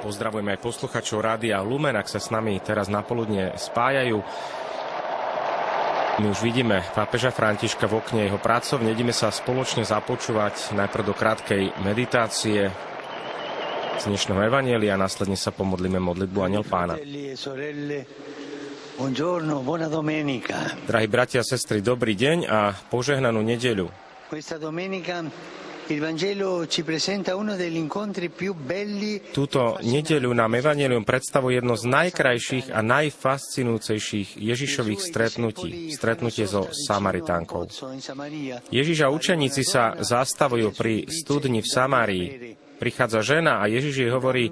Pozdravujeme aj posluchačov Rádia Lumen, ak sa s nami teraz napoludne spájajú. My už vidíme pápeža Františka v okne jeho pracovne. Ideme sa spoločne započúvať najprv do krátkej meditácie z dnešného Evanielia a následne sa pomodlíme modlitbu Aniel Pána. Drahí bratia a sestry, dobrý deň a požehnanú nedeľu. Túto nedeľu nám Evangelium predstavuje jedno z najkrajších a najfascinujúcejších Ježišových stretnutí, stretnutie so Samaritánkou. Ježiš a učeníci sa zastavujú pri studni v Samárii. Prichádza žena a Ježiš jej hovorí,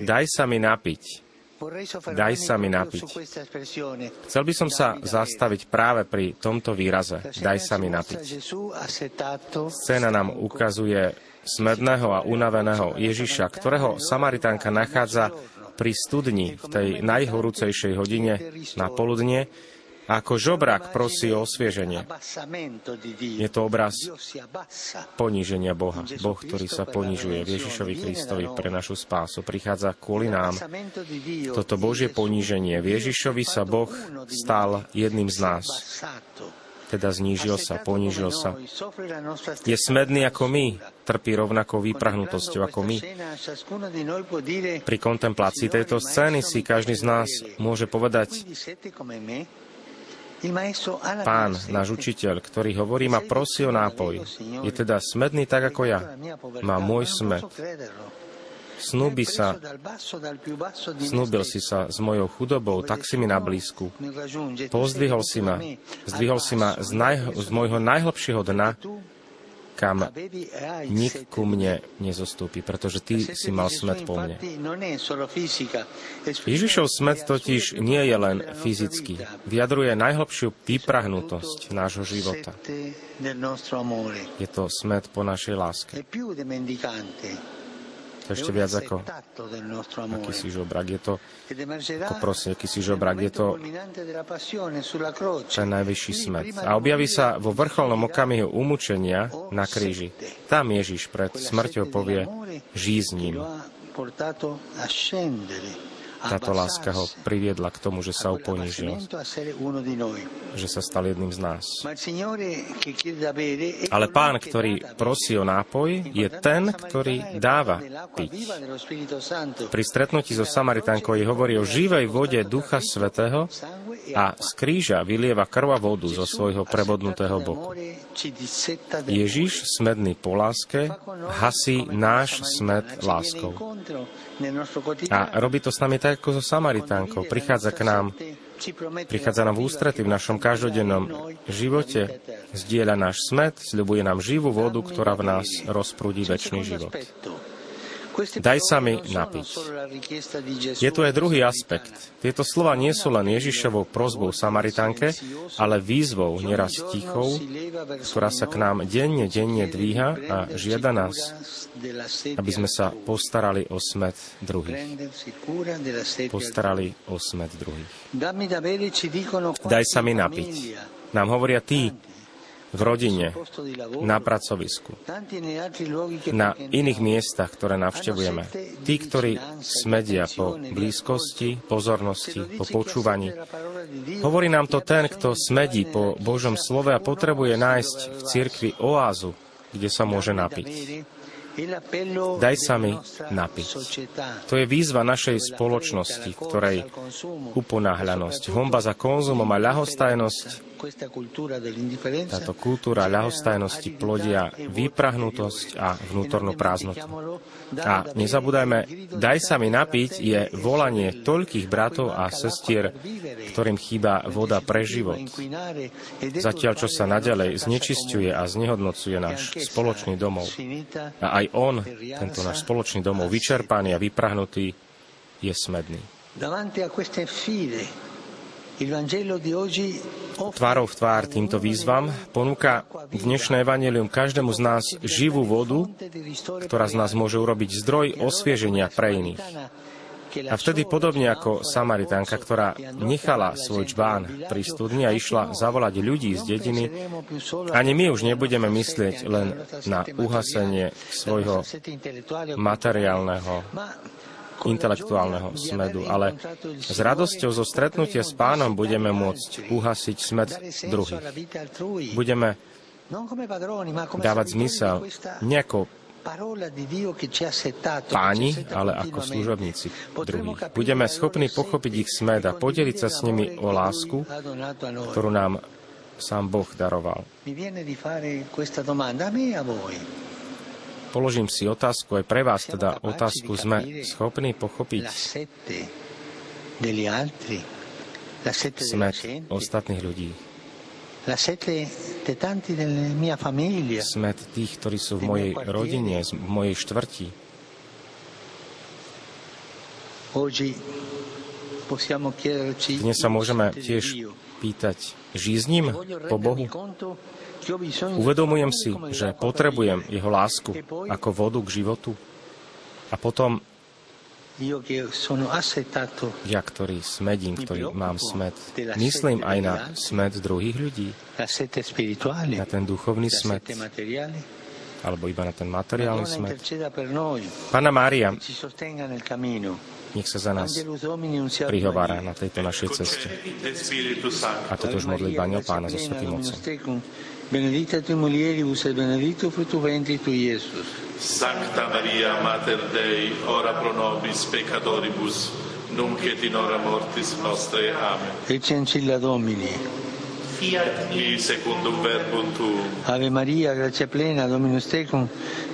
daj sa mi napiť. Daj sa mi napiť. Chcel by som sa zastaviť práve pri tomto výraze. Daj sa mi napiť. Scéna nám ukazuje smedného a unaveného Ježiša, ktorého Samaritánka nachádza pri studni v tej najhorúcejšej hodine na poludnie ako žobrak prosí o osvieženie. Je to obraz poníženia Boha. Boh, ktorý sa ponižuje v Ježišovi Kristovi pre našu spásu, prichádza kvôli nám. Toto Božie poníženie. Ježišovi sa Boh stal jedným z nás teda znížil sa, ponížil sa. Je smedný ako my, trpí rovnakou vyprahnutosťou ako my. Pri kontemplácii tejto scény si každý z nás môže povedať, Pán, náš učiteľ, ktorý hovorí, ma prosí o nápoj. Je teda smedný tak ako ja. Má môj smed. Snúbi sa, snúbil si sa s mojou chudobou, tak si mi na blízku. Pozdvihol si ma, zdvihol si ma z, naj, z môjho najhlbšieho dna kam nik ku mne nezostúpi, pretože ty si mal smet po mne. Ježišov smet totiž nie je len fyzický. Vyjadruje najhlbšiu vyprahnutosť nášho života. Je to smet po našej láske ešte viac ako akýsi žobrak. Je to, ako prosím, akýsi žobrak. Je to ten najvyšší smet. A objaví sa vo vrcholnom okamihu umúčenia na kríži. Tam Ježiš pred smrťou povie, žij s ním táto láska ho priviedla k tomu, že sa uponížil, že sa stal jedným z nás. Ale pán, ktorý prosí o nápoj, je ten, ktorý dáva piť. Pri stretnutí so Samaritánkou je hovorí o živej vode Ducha Svetého a z kríža vylieva krv a vodu zo svojho prebodnutého boku. Ježiš, smedný po láske, hasí náš smed láskou. A robí to s nami tak, ako so Samaritánkou. Prichádza k nám, prichádza nám v ústrety v našom každodennom živote, zdieľa náš smet, sľubuje nám živú vodu, ktorá v nás rozprúdi väčší život. Daj sa mi napiť. Je tu aj druhý aspekt. Tieto slova nie sú len Ježišovou prozbou Samaritánke, ale výzvou, neraz tichou, ktorá sa k nám denne, denne dvíha a žiada nás, aby sme sa postarali o smet druhých. Postarali o smet druhých. Daj sa mi napiť. Nám hovoria tí, v rodine, na pracovisku, na iných miestach, ktoré navštevujeme. Tí, ktorí smedia po blízkosti, pozornosti, po počúvaní. Hovorí nám to ten, kto smedí po Božom slove a potrebuje nájsť v cirkvi oázu, kde sa môže napiť. Daj sa mi napiť. To je výzva našej spoločnosti, ktorej uponáhľanosť, homba za konzumom a ľahostajnosť táto kultúra ľahostajnosti plodia vyprahnutosť a vnútornú prázdnotu. A nezabúdajme, daj sa mi napiť je volanie toľkých bratov a sestier, ktorým chýba voda pre život. Zatiaľ, čo sa naďalej znečisťuje a znehodnocuje náš spoločný domov. A aj on, tento náš spoločný domov, vyčerpaný a vyprahnutý, je smedný. Davanti a queste sfide Tvárov v tvár týmto výzvam ponúka dnešné evanelium každému z nás živú vodu, ktorá z nás môže urobiť zdroj osvieženia pre iných. A vtedy podobne ako Samaritánka, ktorá nechala svoj čbán pri studni a išla zavolať ľudí z dediny, ani my už nebudeme myslieť len na uhasenie svojho materiálneho intelektuálneho smedu, ale s radosťou zo stretnutia s pánom budeme môcť uhasiť smed druhých. Budeme dávať zmysel nejako páni, ale ako služobníci druhých. Budeme schopní pochopiť ich smed a podeliť sa s nimi o lásku, ktorú nám sám Boh daroval. Položím si otázku aj pre vás, teda otázku, sme schopní pochopiť smet ostatných ľudí. Smet tých, ktorí sú v mojej rodine, v mojej štvrti. Dnes sa môžeme tiež pýtať, žízním po Bohu? Uvedomujem si, že potrebujem jeho lásku ako vodu k životu. A potom ja, ktorý smedím, ktorý mám smed, myslím aj na smed druhých ľudí, na ten duchovný smed, alebo iba na ten materiálny smet. Pána Mária, nech sa za nás prihovára na tejto našej ceste. A toto už modlitba Aniel Pána so Svetým Otcom. Benedicta tui mulieribus et benedictus fructus ventris tui, Iesus. Sancta Maria, Mater Dei, ora pro nobis peccatoribus, nunc et in hora mortis nostre. Amen. Ecce ancilla Domini. Fiat mi secundum verbum tuum. Ave Maria, grazia plena, Dominus tecum,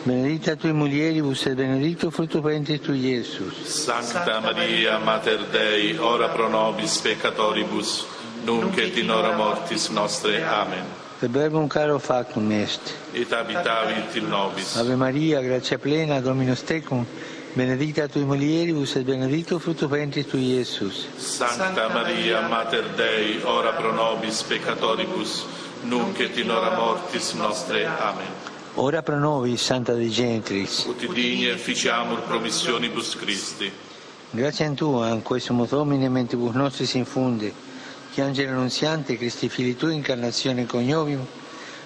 benedicta tui mulieribus et benedictus fructus ventris tui, Iesus. Sancta Maria, Mater Dei, ora pro nobis peccatoribus, nunc et in hora mortis nostre. Amen. Verbum caro factum est. Et habitavit in nobis. Ave Maria, grazia plena, Dominus tecum, benedicta tui mulieribus et benedictus fructus ventris tui, Iesus. Sancta Maria, Mater Dei, ora pro nobis peccatoribus, nunc et in hora mortis nostre. Amen. Ora pro nobis, Santa Dei Gentris. Ut digni efficiamur promissionibus Christi. Grazie a Tua, in questo Domine, mentibus nostris infunde, che angelo annunziante, Cristi fili tu, incarnazione coniovium,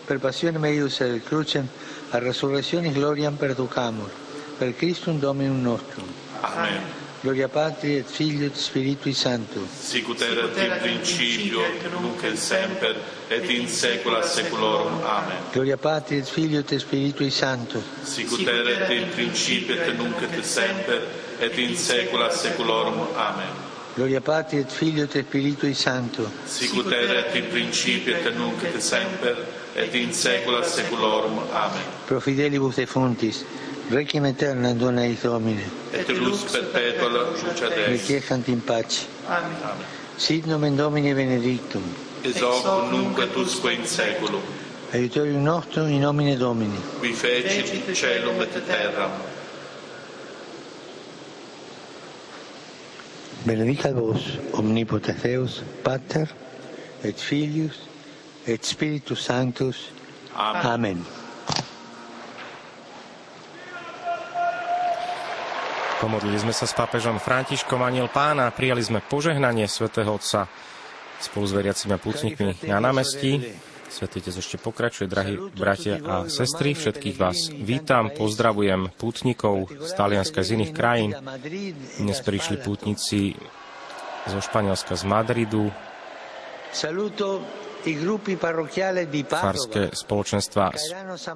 per passione meius et crucem, a resurrezione gloriam perducamur, per Christum Dominum nostrum. Amen. Gloria Patri et Figlio et Spiritui Sancto. Sicut erat in principio, nunc et semper, et in saecula saeculorum. Amen. Gloria Patri et Figlio et Spiritui Sancto. Sicut erat in principio, et nunc et semper, et in saecula saeculorum. Amen. Gloria Patri et Figlio et Spiritui Santo. Sicut erat in principio et nunc et semper et in saecula saeculorum. Amen. Pro fidelibus defuntis, requiem aeterna dona eis Domine. Et lux perpetua luce ad es. Requiescant in pace. Amen. Amen. Sit nomen Domini benedictum. Ex hoc nunc et usque in saeculum. Aiutorium nostrum in nomine Domini. Qui fecit celum et terram. Benedicat vos, omnipotens Deus, Pater, et Filius, et Spiritus Sanctus. Amen. Amen. Pomodlili sme sa s pápežom Františkom Aniel Pána, prijali sme požehnanie svätého Otca spolu s veriacimi pútnikmi na námestí Svetý ešte pokračuje, drahí bratia a sestry, všetkých vás vítam, pozdravujem pútnikov z Talianska, z iných krajín. Dnes prišli pútnici zo Španielska, z Madridu, farské spoločenstva z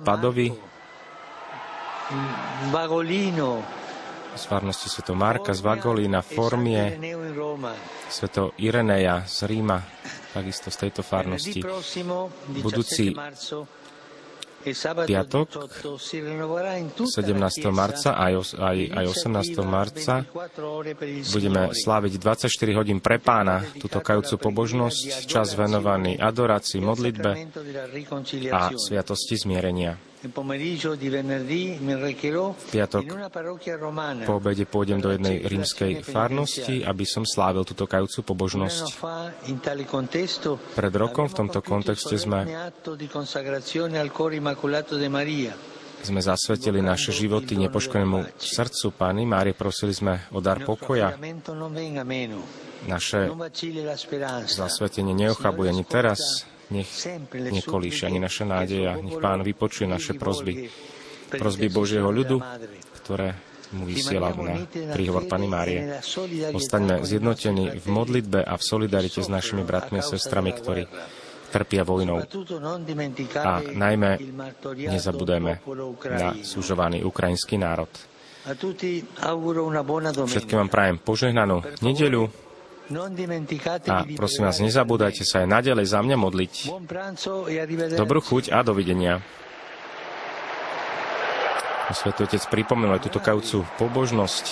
Padovy, z farnosti Sv. Marka, z Vagolína, Formie, Sv. Ireneja z Ríma, takisto z tejto farnosti. Budúci piatok, 17. marca aj, aj, aj 18. marca budeme sláviť 24 hodín pre pána, túto kajúcu pobožnosť, čas venovaný adorácii, modlitbe a sviatosti zmierenia. V piatok. po obede pôjdem do jednej rímskej farnosti, aby som slávil túto kajúcu pobožnosť. Pred rokom v tomto kontexte sme sme zasvetili naše životy nepoškodenému srdcu Pány Márie, prosili sme o dar pokoja. Naše zasvetenie neochabuje ani teraz, nech nekolíši ani naša nádeja. Nech Pán vypočuje naše prozby. Prozby Božieho ľudu, ktoré mu vysiela na príhovor Pany Márie. Ostaňme zjednotení v modlitbe a v solidarite s našimi bratmi a sestrami, ktorí trpia vojnou. A najmä nezabudeme na súžovaný ukrajinský národ. Všetkým vám prajem požehnanú nedeľu, a prosím vás, nezabúdajte sa aj nadalej za mňa modliť. E Dobrú chuť a dovidenia. Svetý Otec pripomenul aj túto kajúcu pobožnosť.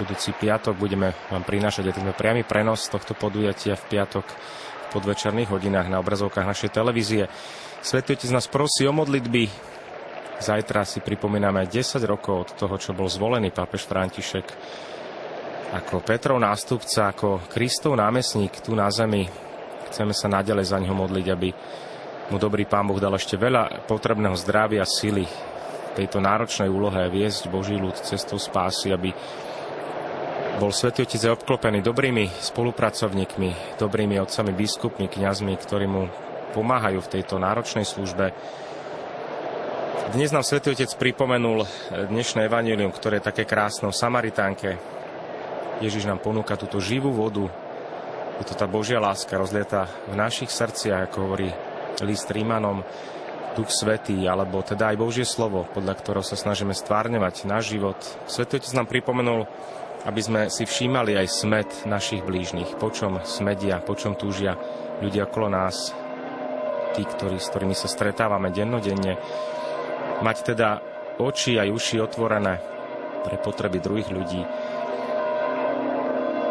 Budúci piatok budeme vám prinášať aj ten priamy prenos tohto podujatia v piatok v podvečerných hodinách na obrazovkách našej televízie. Svetý Otec nás prosí o modlitby. Zajtra si pripomíname 10 rokov od toho, čo bol zvolený pápež František ako Petrov nástupca, ako Kristov námestník tu na zemi. Chceme sa nadalej za ňo modliť, aby mu dobrý Pán Boh dal ešte veľa potrebného zdravia, sily v tejto náročnej úlohe viesť Boží ľud cestou spásy, aby bol Svetý Otec obklopený dobrými spolupracovníkmi, dobrými otcami, biskupmi, kňazmi, ktorí mu pomáhajú v tejto náročnej službe. Dnes nám Svetý Otec pripomenul dnešné evanílium, ktoré je také krásne o Samaritánke, Ježiš nám ponúka túto živú vodu. Je to tá Božia láska rozlieta v našich srdciach, ako hovorí list Rímanom, Duch Svetý, alebo teda aj Božie slovo, podľa ktorého sa snažíme stvárňovať náš život. Svetý Otec nám pripomenul, aby sme si všímali aj smet našich blížnych, po čom smedia, po čom túžia ľudia okolo nás, tí, ktorí, s ktorými sa stretávame dennodenne. Mať teda oči aj uši otvorené pre potreby druhých ľudí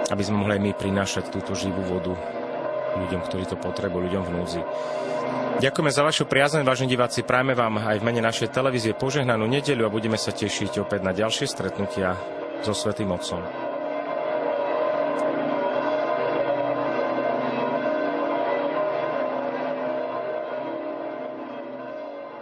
aby sme mohli aj my prinášať túto živú vodu ľuďom, ktorí to potrebujú, ľuďom v núdzi. Ďakujeme za vašu priazeň, vážení diváci. Prajme vám aj v mene našej televízie požehnanú nedeľu a budeme sa tešiť opäť na ďalšie stretnutia so Svetým Otcom.